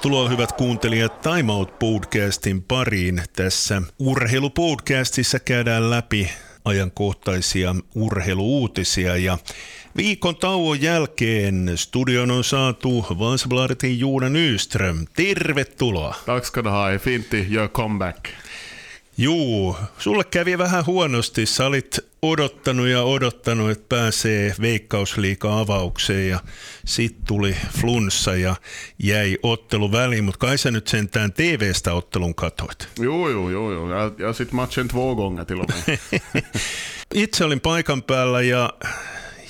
Tervetuloa hyvät kuuntelijat Time Out Podcastin pariin. Tässä urheilupodcastissa käydään läpi ajankohtaisia urheiluuutisia ja viikon tauon jälkeen studion on saatu Vansbladetin Juuna Nyström. Tervetuloa. Tack ska du ha. Fint gör comeback. Juu, sulle kävi vähän huonosti. Sä olit odottanut ja odottanut, että pääsee veikkausliikaa avaukseen ja sitten tuli flunssa ja jäi ottelu väliin, mutta kai sä nyt sentään TV-stä ottelun katoit. Joo, joo, joo, joo. Ja, ja sitten matchen två gånger till. Itse olin paikan päällä ja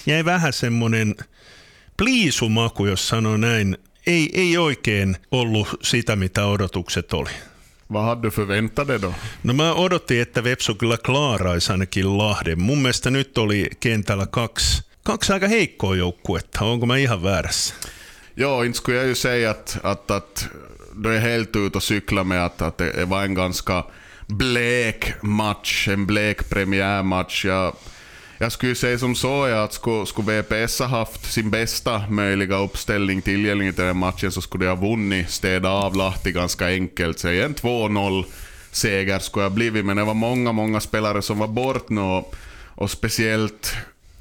jäi vähän semmoinen pliisumaku, jos sanoo näin. Ei, ei oikein ollut sitä, mitä odotukset oli. Vad hade du förväntat dig då? No mä odotin, että Vepsu kyllä klaaraisi ainakin Lahden. Mun mielestä nyt oli kentällä kaksi, kaksi aika heikkoa joukkuetta. Onko mä ihan väärässä? Ja, inte skulle jag ju säga att, att, att du är helt ute och cykla med att, att det var en ganska blek match, en blek premiärmatch. Jag, jag skulle säga som så att skulle, skulle VPS ha haft sin bästa möjliga uppställning tillgänglig till den matchen så skulle de ha vunnit, städa av Lahti ganska enkelt. Så en 2-0 seger skulle ha blivit, men det var många, många spelare som var bort nu och, och speciellt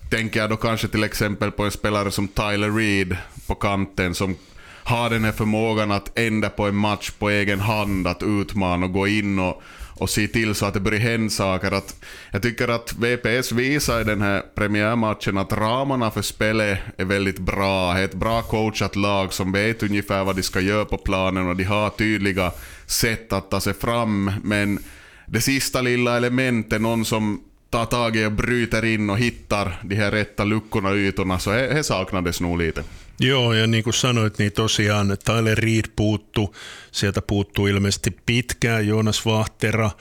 tänker jag då kanske till exempel på en spelare som Tyler Reed på kanten som har den här förmågan att ända på en match på egen hand, att utmana och gå in och, och se till så att det börjar hända saker. Att, jag tycker att VPS visar i den här premiärmatchen att ramarna för spelet är väldigt bra. Det är ett bra coachat lag som vet ungefär vad de ska göra på planen och de har tydliga sätt att ta sig fram. Men det sista lilla elementet, någon som tar tag i och bryter in och hittar de här rätta luckorna och ytorna, så det saknades nog lite. Joo, ja niin kuin sanoit, niin tosiaan Tyler Reed puuttu, sieltä puuttuu ilmeisesti pitkään, Jonas Vahtera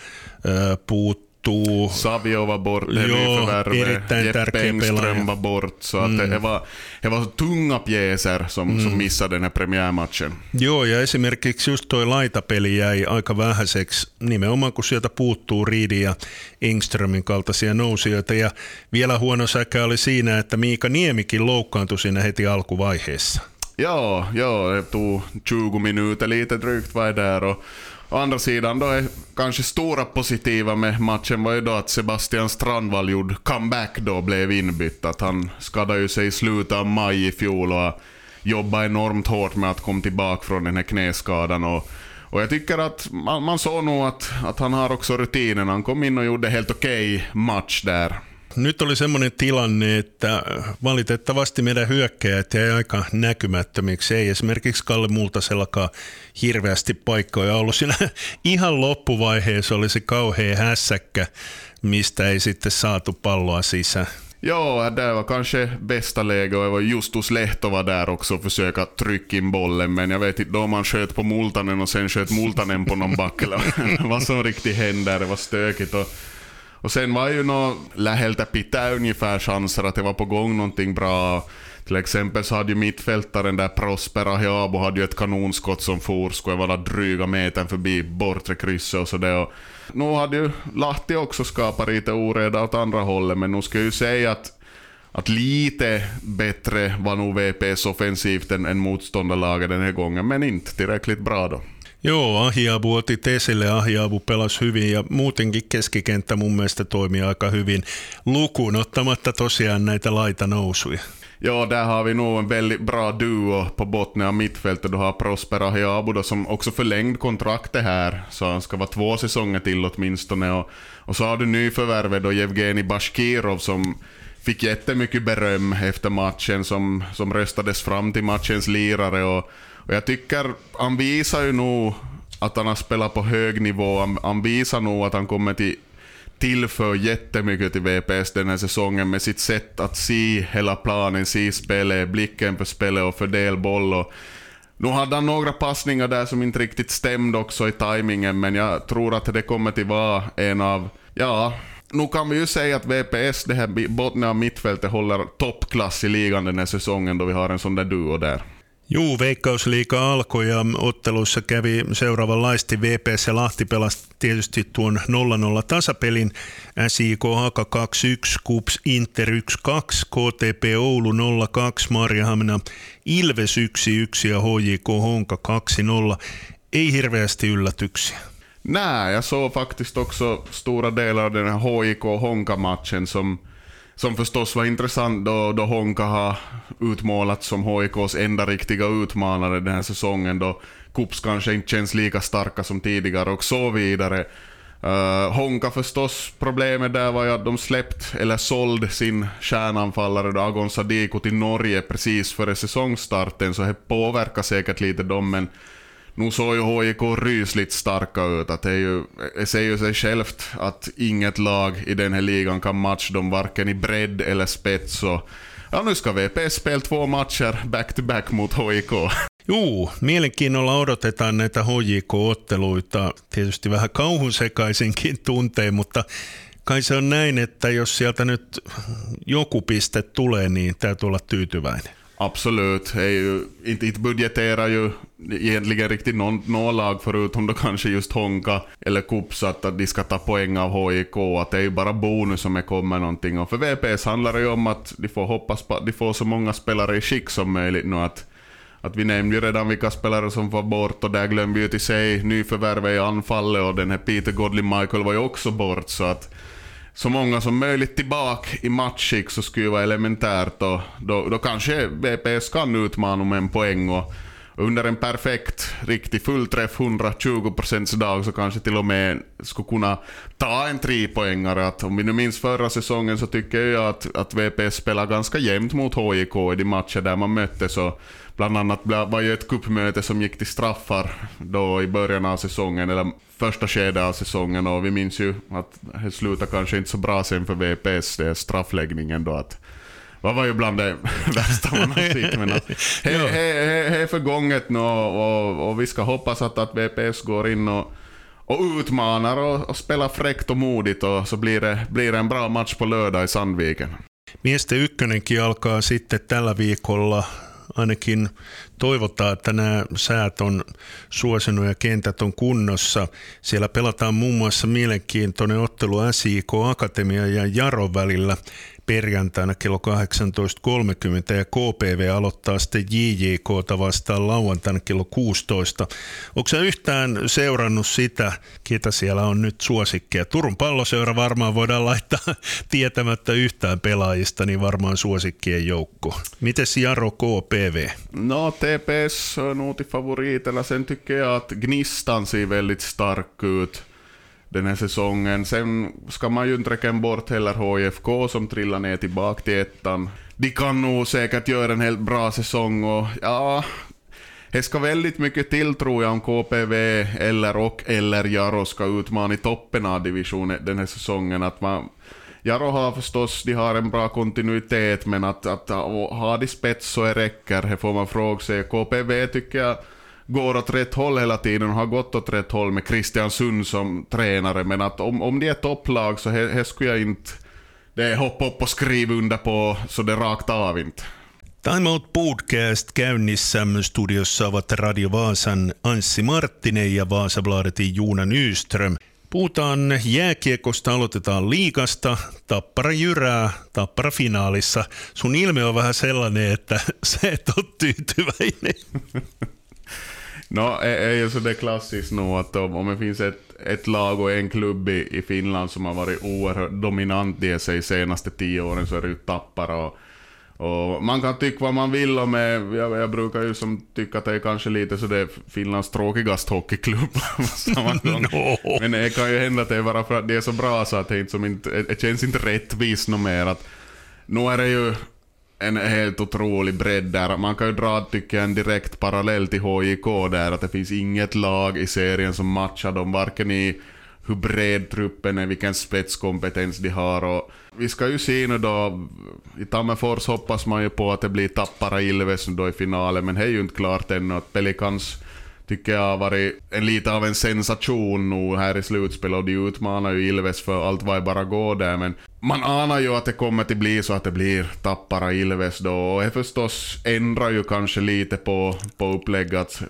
ää, puuttuu. Savio var bort, det Jo, nyförvärvet. erittäin Jeppe tärkeä pelaaja. var bort. Så att det, var, det var tunga pjäser som, som missade den här premiärmatchen. Joo, ja esimerkiksi just toi laitapeli jäi aika vähäiseksi, nimenomaan kun sieltä puuttuu Riidin ja Engströmin kaltaisia nousijoita. Ja vielä huono säkä oli siinä, että Miika Niemikin loukkaantui siinä heti alkuvaiheessa. Ja, ja, det tog 20 minuter lite drygt var jag där. Och å andra sidan då är kanske stora positiva med matchen var ju då att Sebastian Strandvall gjorde comeback då, blev inbytt. Att han skadade ju sig i slutet av maj i fjol och jobbade enormt hårt med att komma tillbaka från den här knäskadan. Och, och jag tycker att man, man såg nog att, att han har också rutinen. Han kom in och gjorde helt okej match där. Nyt oli semmoinen tilanne, että valitettavasti meidän hyökkäjät jäi aika näkymättömiksi. Ei esimerkiksi Kalle Multasellakaan hirveästi paikkoja ollut. Siinä ihan loppuvaiheessa oli se kauhea hässäkkä, mistä ei sitten saatu palloa sisään. Ja, det var kanske bästa läge och det var Justus Lehtova där också och försöka trycka in bollen. Men jag vet inte då man sköt på Multanen och sen sköt Multanen på någon back eller vad som riktigt hände. Det var stökigt. Och, och sen var ju nå läheltä pitää ungefär chanser att det var på gång någonting bra. Till exempel så hade ju mittfältaren där Prosper Ahiabo hade ju ett kanonskott som for, skulle vara dryga metern förbi bortre krysset och sådär. Nu hade ju Lahti också skapat lite oreda åt andra hållet, men nu ska jag ju säga att att lite bättre var nog VPS offensivt än, än motståndarlaget den här gången, men inte tillräckligt bra då. Joo, Ahiabu otit esille, Ahiabu pelasi hyvin ja muutenkin keskikenttä mun mielestä toimii aika hyvin lukuun ottamatta tosiaan näitä laitanousuja. Ja, där har vi nog en väldigt bra duo på botten av mittfältet. Du har Prosper Ahiabo då, som också förlängd kontraktet här, så han ska vara två säsonger till åtminstone. Och, och så har du nyförvärvet då Evgeni Bashkirov som fick jättemycket beröm efter matchen, som, som röstades fram till matchens lirare. Och, och jag tycker han visar ju nog att han har spelat på hög nivå. Han, han visar nog att han kommer till tillför jättemycket till VPS den här säsongen med sitt sätt att se hela planen, se spelet, blicken för spelet och fördela boll. Och nu hade han några passningar där som inte riktigt stämde också i tajmingen, men jag tror att det kommer till vara en av, ja, nu kan vi ju säga att VPS, det här botten av mittfältet, håller toppklass i ligan den här säsongen då vi har en sån där duo där. Juu, Veikkausliiga alkoi ja otteluissa kävi seuraavanlaisesti VPS ja Lahti pelasi tietysti tuon 0-0 tasapelin. SIK Haka 2-1, KUPS Inter 1-2, KTP Oulu 0-2, Marjahamina Ilves 1-1 ja HJK Honka 2-0. Ei hirveästi yllätyksiä. Nej, jag såg faktiskt också stora delar av den här HIK-Honka-matchen som som förstås var intressant då, då Honka har utmålats som HIKs enda riktiga utmanare den här säsongen då Kups kanske inte känns lika starka som tidigare och så vidare. Uh, Honka förstås, problemet där var ju att de släppt, eller såld sin kärnanfallare då Agon Sadiko till Norge precis före säsongstarten, så det påverkar säkert lite dem, men nu såg ju HJK rysligt starka ut. Att det, är ju, det säger ju sig självt att inget lag i den här ligan kan matcha dem varken i bredd eller spets. Och, ja, nu ska VP spela två matcher back-to-back mot HJK. Juu, mielenkiinnolla odotetaan näitä HJK-otteluita. Tietysti vähän kauhun sekaisinkin tunteen, mutta kai se on näin, että jos sieltä nyt joku piste tulee, niin täytyy olla tyytyväinen. Absolut. Är ju, inte, inte budgeterar ju egentligen riktigt något nå lag förutom då kanske just Honka eller Kups att, att de ska ta poäng av HIK. Att det är ju bara bonus om det kommer någonting. Och för VPS handlar det ju om att de får hoppas på att de får så många spelare i skick som möjligt nu. Att, att vi nämnde ju redan vilka spelare som var bort och där glömde vi ju till sig nyförvärvet i anfallet och den här Peter Godley Michael var ju också bort. Så att så många som möjligt tillbaka i matchskick så skulle vara elementärt och då, då kanske VPS kan utmana om en poäng och under en perfekt, riktig fullträff 120% dag så kanske till och med skulle kunna ta en trepoängare. Att om vi nu minns förra säsongen så tycker jag att, att VPS spelar ganska jämnt mot HJK i de matcher där man möttes. Så bland annat var ju ett kuppmöte som gick till straffar då i början av säsongen, eller första skedet av säsongen och vi minns ju att det slutade kanske inte så bra sen för VPS, det är straffläggningen då att vad var ju bland det värsta man har sett. Men det är förgånget nu och, och, vi ska hoppas att, att VPS går in och, och utmanar och, och spelar fräckt och modigt och så blir det, blir det en bra match på lördag i Sandviken. Miesten ykkönenkin alkaa sitten tällä viikolla ainakin toivotaan, että nämä säät on suosinut ja kentät on kunnossa. Siellä pelataan muun muassa mielenkiintoinen ottelu SIK Akatemia ja Jaro välillä perjantaina kello 18.30 ja KPV aloittaa sitten JJKta vastaan lauantaina kello 16. Onko sä yhtään seurannut sitä, ketä siellä on nyt suosikkeja? Turun palloseura varmaan voidaan laittaa tietämättä yhtään pelaajista, niin varmaan suosikkien joukko. Mites Jaro KPV? No TPS nog till favoriterna. Sen jag att Gnistan ser väldigt stark ut den här säsongen. Sen ska man ju inte räcka bort heller HIFK som trillar ner tillbaka till ettan. De kan nog säkert göra en helt bra säsong och ja, det ska väldigt mycket till tror jag om KPV eller och eller Jaro ska utmana i toppen av divisionen den här säsongen. Att man, Jaro har förstås, de har en bra kontinuitet men att, att ha de spets så det räcker, det får man fråga sig. KPV tycker jag går åt rätt håll hela tiden och har gått åt rätt håll med Christian Sund som tränare. Men att om, om det är topplag så här skulle jag inte... Det är hoppa upp och skriva under på så det rakt av inte. Time Out Podcast käynnissä studiossa ovat Radio Vaasan Anssi Marttinen ja Vaasabladetin Juuna Nyström. Puhutaan jääkiekosta, aloitetaan liikasta, Tappara jyrää, Tappara finaalissa. Sun ilme on vähän sellainen, että sä et ole tyytyväinen. No, är ju så det klassiskt nog att om, om det finns ett, ett lag och en klubb i, i Finland som har varit oerhört dominant i sig senaste tio åren så är det ju Tappara. Och, och man kan tycka vad man vill om det. Jag, jag brukar ju som tycka att det är kanske lite så det är Finlands tråkigaste hockeyklubb no. Men det kan ju hända att det är bara för att det är så bra så att det, inte, som inte, det känns inte rättvist något mer. Att, nu är det ju en helt otrolig bredd där. Man kan ju dra, tycker jag, en direkt parallell till HJK där, att det finns inget lag i serien som matchar dem, varken i hur bred truppen är, vilken spetskompetens de har. Och vi ska ju se nu då, i Tammerfors hoppas man ju på att det blir Tappara Ilves då i finalen, men det är ju inte klart ännu. Att Pelikans tycker jag har varit en lite av en sensation nu här i slutspelet och de utmanar ju Ilves för allt vad bara går där men man anar ju att det kommer att bli så att det blir Tappara Ilves då. Och det förstås ändrar ju kanske lite på, på upplägget.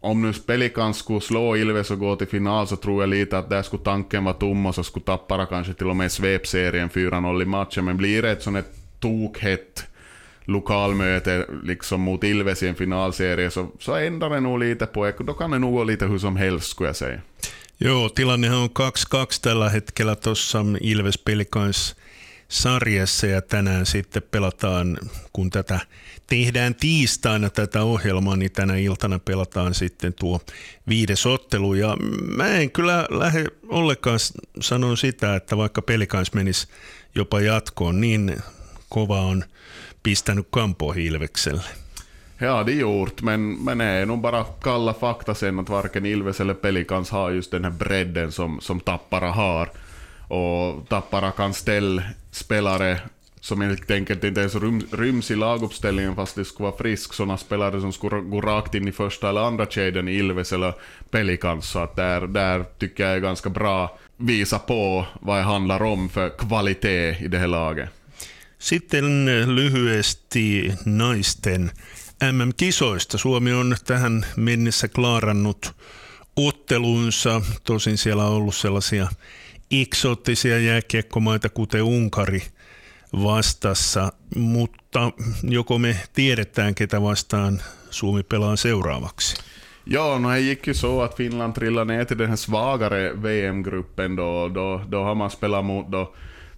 Om nu Pelikans skulle slå Ilves och gå till final så tror jag lite att där skulle tanken vara tom och så skulle Tappara kanske till och med svepserien 4-0 i matchen. Men blir det ett sånt ett tokhett lokalmöte liksom mot Ilves i en finalserie så, så ändrar det nog lite på Då kan det nog gå lite hur som helst skulle jag säga. Joo, tilannehan on 2-2 tällä hetkellä tuossa Ilves Pelikans sarjassa ja tänään sitten pelataan, kun tätä tehdään tiistaina tätä ohjelmaa, niin tänä iltana pelataan sitten tuo viides ottelu. Ja mä en kyllä lähde ollenkaan sanon sitä, että vaikka pelikans menisi jopa jatkoon, niin kova on pistänyt Kampo Ilvekselle. Ja, det gjort, men, men är nog bara kalla fakta sen att varken Ilves eller Pelikans har just den här bredden som, som Tappara har. Och Tappara kan ställa spelare som helt enkelt inte ens ryms i laguppställningen fast det skulle vara frisk. Sådana spelare som skulle gå rakt in i första eller andra kedjan i Ilves eller Pelikans. Så att där, där tycker jag är ganska bra visa på vad det handlar om för kvalitet i det här laget. Sitten lyhyesti naisten MM-kisoista. Suomi on tähän mennessä klaarannut ottelunsa. Tosin siellä on ollut sellaisia eksoottisia jääkiekkomaita, kuten Unkari vastassa, mutta joko me tiedetään, ketä vastaan Suomi pelaa seuraavaksi? Ja, no det gick ju så att Finland trillade ner till den här svagare VM-gruppen då. Då, då har man spelat mot då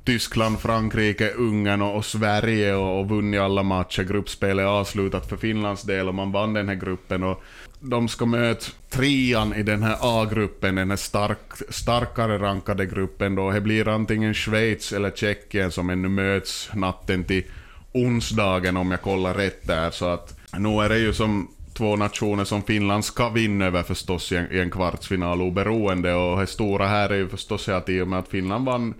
Tyskland, Frankrike, Ungern och, och Sverige och, och vunnit alla matcher. Gruppspelet är avslutat för Finlands del och man vann den här gruppen. Och de ska möta trean i den här A-gruppen, den här stark, starkare rankade gruppen då. Det blir antingen Schweiz eller Tjeckien som ännu möts natten till onsdagen om jag kollar rätt där. Så att nu är det ju som två nationer som Finland ska vinna över förstås i en, i en kvartsfinal oberoende. Och det stora här är ju förstås att i och med att Finland vann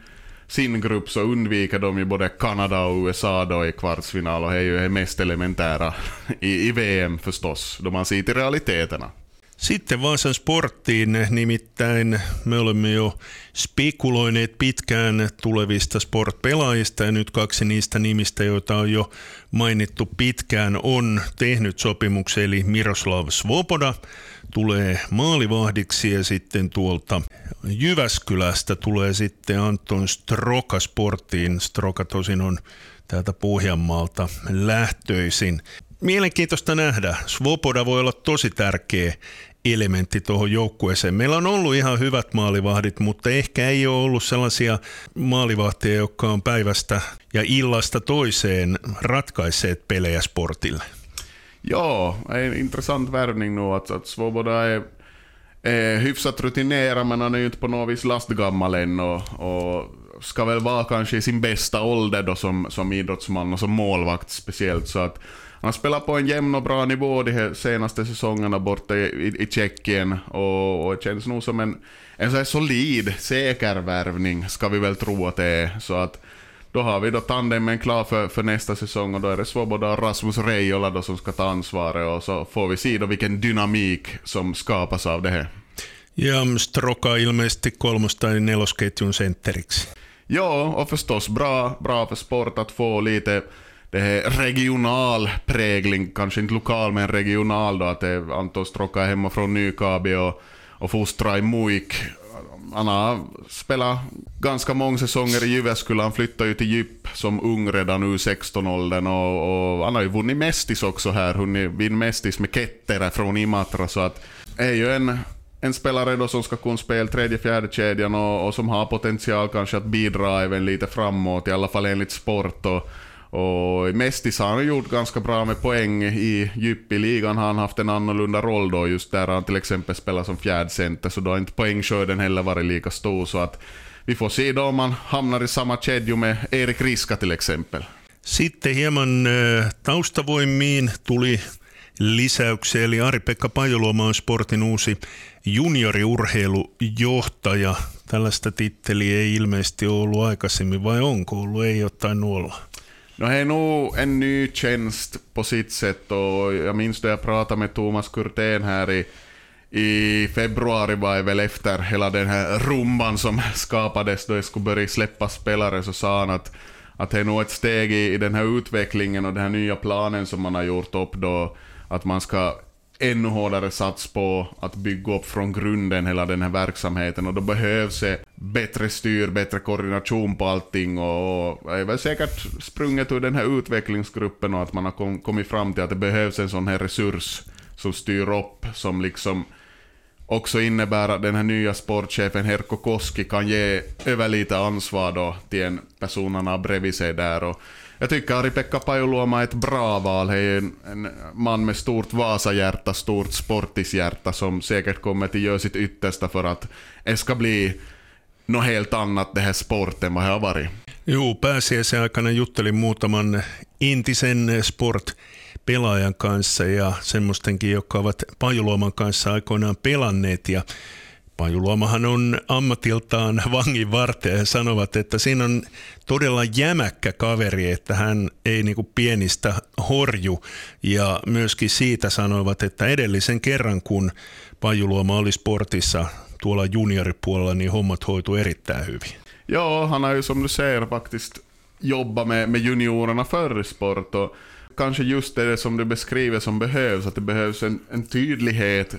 sin grupp så undviker de ju både Kanada och USA då i kvartsfinal och det är ju det mest elementära i, i VM förstås, då man ser till realiteterna. Sitten Vaasan sporttiin, nimittäin me olemme jo spekuloineet pitkään tulevista sportpelaajista ja nyt kaksi niistä nimistä, joita on jo mainittu pitkään, on tehnyt sopimuksen, eli Miroslav Svoboda tulee maalivahdiksi ja sitten tuolta Jyväskylästä tulee sitten Anton Stroka sporttiin. Stroka tosin on täältä Pohjanmaalta lähtöisin. Mielenkiintoista nähdä. Svoboda voi olla tosi tärkeä elementti tuohon joukkueeseen. Meillä on ollut ihan hyvät maalivahdit, mutta ehkä ei ole ollut sellaisia maalivahtia, jotka on päivästä ja illasta toiseen ratkaisseet pelejä sportille. Ja, en intressant värvning nu. Att, att Svoboda är, är hyfsat rutinerad men han är ju inte på något vis lastgammal än och, och ska väl vara kanske i sin bästa ålder då som, som idrottsman och som målvakt speciellt. Så att han spelar på en jämn och bra nivå de senaste säsongerna borta i, i, i Tjeckien och, och känns nog som en, en så här solid, säker värvning ska vi väl tro att det är. Så att då har vi då tandemen klar för, för nästa säsong och då är det Svoboda och Rasmus Reijola då som ska ta ansvaret och så får vi se då vilken dynamik som skapas av det här. Ja Stroka ilmeisesti kolmos- tai nelosketjun sentteriksi. Ja, och förstås bra, bra för sport att få lite det här regional prägling, kanske inte lokal men regional då, att Anton Stroka är hemma från Nykabi och, och fostrar i Muik han har spelat ganska många säsonger i Jyväskylä. Han flyttade ju till Djup som ung redan nu 16-åldern och, och, han har ju vunnit Mestis också här. Hunnit vinna Mestis med Kettere från Imatra. Så att är ju en, en spelare då som ska kunna spela tredje, fjärde kedjan och, och som har potential kanske att bidra även lite framåt, i alla fall enligt sport. Och, och Mestis har han gjort ganska bra med poäng. I Djup-ligan har haft en annorlunda roll då, just där han till exempel spelar som fjärdcenter, så då har inte poängskörden heller varit lika stor. Så att vi får se då om han hamnar i samma kedju med Erik Riska till exempel. Sitten hieman taustavoimiin tuli lisäyksiä, eli Ari-Pekka Pajoluoma on sportin uusi junioriurheilujohtaja. Tällaista titteliä ei ilmeisesti ole ollut aikaisemmin, vai onko ollut? Ei jotain olla. No, det är nog en ny tjänst på sitt sätt och jag minns då jag pratade med Thomas Kurtén här i, i februari var väl efter hela den här rumban som skapades då jag skulle börja släppa spelare så sa han att, att det är nog ett steg i, i den här utvecklingen och den här nya planen som man har gjort upp då, att man ska ännu hårdare sats på att bygga upp från grunden hela den här verksamheten och då behövs det bättre styr, bättre koordination på allting och, och är väl säkert sprunget ur den här utvecklingsgruppen och att man har kom, kommit fram till att det behövs en sån här resurs som styr upp, som liksom också innebär att den här nya sportchefen Herko Koski kan ge över lite ansvar då till en person han har bredvid sig där. Och jag tycker Ari-Pekka Pajuluoma är ett bra val. Han är en, en man med stort Vasa-hjärta, stort sportishjärta som säkert kommer att göra sitt yttersta för att det ska bli något helt annat det här sporten vad det har varit. Joo, pääsiäisen aikana juttelin muutaman entisen sport pelaajan kanssa ja semmoistenkin, jotka ovat Pajuloman kanssa aikoinaan pelanneet ja Pajulomahan on ammatiltaan vangin varteja ja sanovat, että siinä on todella jämäkkä kaveri, että hän ei niinku pienistä horju. Ja myöskin siitä sanoivat, että edellisen kerran kun Pajuluoma oli sportissa tuolla junioripuolella, niin hommat hoitu erittäin hyvin. Ja, han har ju som du säger faktiskt jobbat med, med juniorerna förr i sport och kanske just det som du beskriver som behövs, att det behövs en, en tydlighet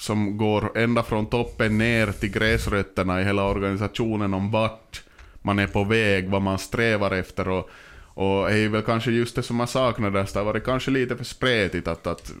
som går ända från toppen ner till gräsrötterna i hela organisationen om vart man är på väg, vad man strävar efter och, och det är väl kanske just det som man saknar där, det har varit kanske lite för spretigt att, att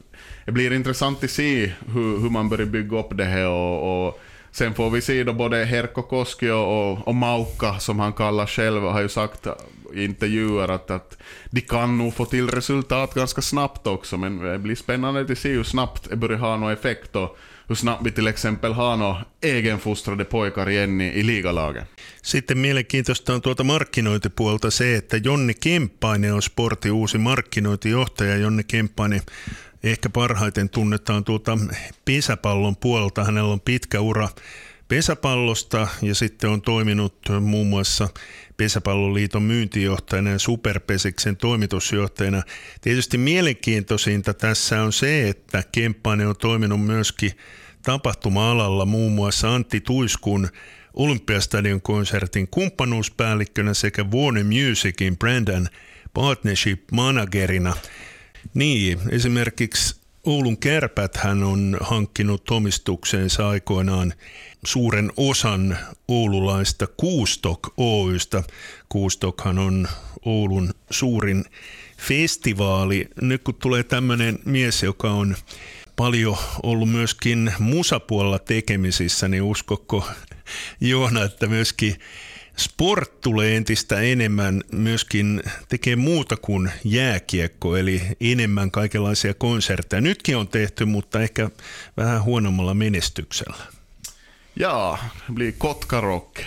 det blir intressant att se hur, hur man börjar bygga upp det här och, och Sen får vi se då både Herko Koski och, och Maukka, som han kallar själv, har ju sagt i intervjuer att, att de kan nog få till resultat ganska snabbt också, men det blir spännande att se hur snabbt det börjar ha någon effekt och hur snabbt vi till exempel har några egenfostrade pojkar igen i, i ligalagen. Sitten mielenkiintoista on tuolta markkinointipuolta se, että Jonni Kemppainen on Sportin uusi markkinointijohtaja. Jonni Kemppainen ehkä parhaiten tunnetaan tuolta pesäpallon puolelta. Hänellä on pitkä ura pesäpallosta ja sitten on toiminut muun muassa Pesäpalloliiton myyntijohtajana ja Superpesiksen toimitusjohtajana. Tietysti mielenkiintoisinta tässä on se, että Kemppainen on toiminut myöskin tapahtuma-alalla muun muassa Antti Tuiskun Olympiastadion konsertin kumppanuuspäällikkönä sekä Warner Musicin Brandon Partnership Managerina. Niin, esimerkiksi Oulun kärpät hän on hankkinut omistukseensa aikoinaan suuren osan oululaista Kuustok Oystä. Kuustokhan on Oulun suurin festivaali. Nyt kun tulee tämmöinen mies, joka on paljon ollut myöskin musapuolella tekemisissä, niin uskokko Joona, että myöskin sport tulee entistä enemmän myöskin tekee muuta kuin jääkiekko, eli enemmän kaikenlaisia konsertteja. Nytkin on tehty, mutta ehkä vähän huonommalla menestyksellä. Ja, det blir Kotkarock.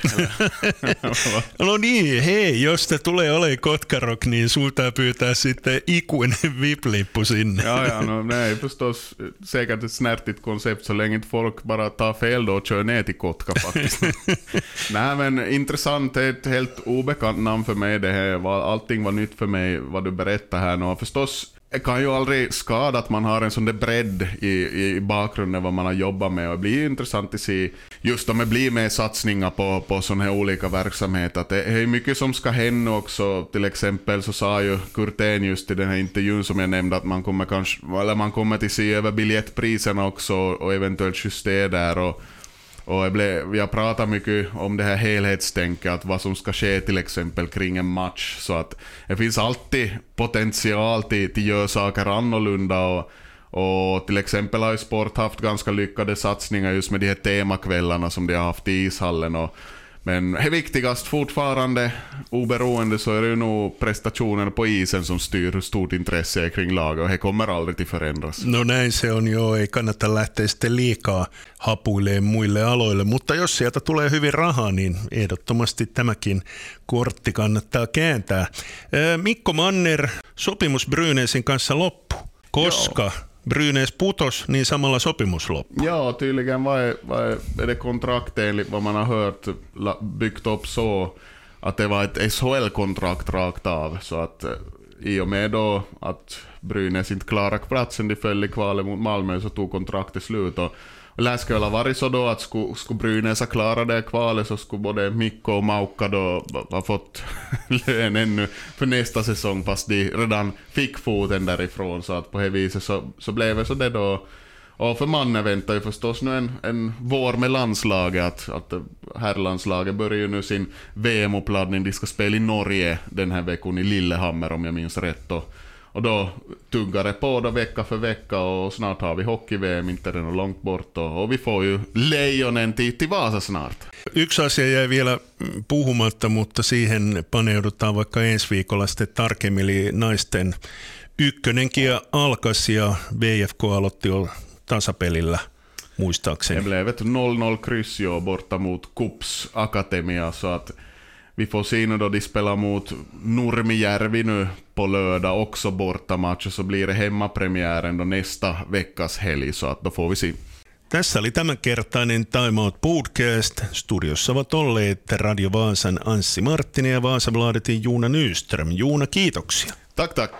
no niin, hei, jos te tulee olemaan Kotkarock, niin sulta pyytää sitten ikuinen VIP-lippu sinne. ja, ja, no, nej, förstås säkert ett snärtigt koncept så länge inte folk bara tar fel då och kör ner till Kotka faktiskt. nej, men intressant, ett helt obekant namn för mig det här. Allting var nytt för mig, vad du berättar här nu. Förstås kan ju aldrig skada att man har en sån där bredd i, i bakgrunden vad man har jobbat med och det blir ju intressant att se just om det blir mer satsningar på, på sådana här olika verksamheter. Att det är mycket som ska hända också. Till exempel så sa ju Kurten just i den här intervjun som jag nämnde att man kommer kanske, eller man kommer till se över biljettpriserna också och eventuellt justera där och och jag, blev, jag pratar mycket om det här helhetstänket, att vad som ska ske till exempel kring en match. Så att det finns alltid potential till, till att göra saker annorlunda. Och, och till exempel har ju Sport haft ganska lyckade satsningar just med de här temakvällarna som de har haft i ishallen. Och men det viktigast fortfarande, oberoende, så är det ju nog prestationen på isen som styr hur stort intresse är kring laget och det kommer aldrig till förändras. No näin se on jo, ei kannata lähteä sitten liikaa hapuileen muille aloille, mutta jos sieltä tulee hyvin rahaa, niin ehdottomasti tämäkin kortti kannattaa kääntää. Mikko Manner, sopimus Brynäsin kanssa loppu. Koska? Joo. Brynäs putos, niin samalla sopimus loppu. Ja, tydligen var, var, är det kontrakt enligt vad man har hört byggt upp så att det var ett SHL-kontrakt rakt av. Så att eh, i och med då att Brynäs inte klarade platsen, de föll i kvalet mot Malmö, så tog kontraktet slut. Och, lär skulle ha varit så då att skulle, skulle Brynäs ha klarat det kvalet så skulle både Mikko och Maukka då ha fått lön ännu för nästa säsong fast de redan fick foten därifrån så att på det viset så, så blev det så det då och för mannen väntar ju förstås nu en, en vår med landslaget. Att, att herrlandslaget börjar ju nu sin VM-uppladdning. De ska spela i Norge den här veckan i Lillehammer om jag minns rätt. Och, och då tuggar det på då vecka för vecka och snart har vi hockey-VM, inte det något långt bort. Och, och vi får ju Leijonen till, till Vasa snart. Yksi asia jäi vielä puhumatta, mutta siihen paneudutaan vaikka ensi viikolla sitten tarkemmin, eli naisten ykkönenkin alkasi ja VFK aloitti jo tasapelillä muistaakseni. Det blev ett 0-0 kryss i borta mot Kups Akatemia så att vi får se nu då de spelar mot Nurmijärvi nu på lördag också bortamatch och så blir det hemmapremiären då nästa veckas helg så att då får vi se. Tässä oli tämänkertainen Time Out Podcast. Studiossa ovat olleet Radio Vaasan Anssi Marttinen ja Vaasabladetin Juuna Nyström. Juuna, kiitoksia. Tack, tack.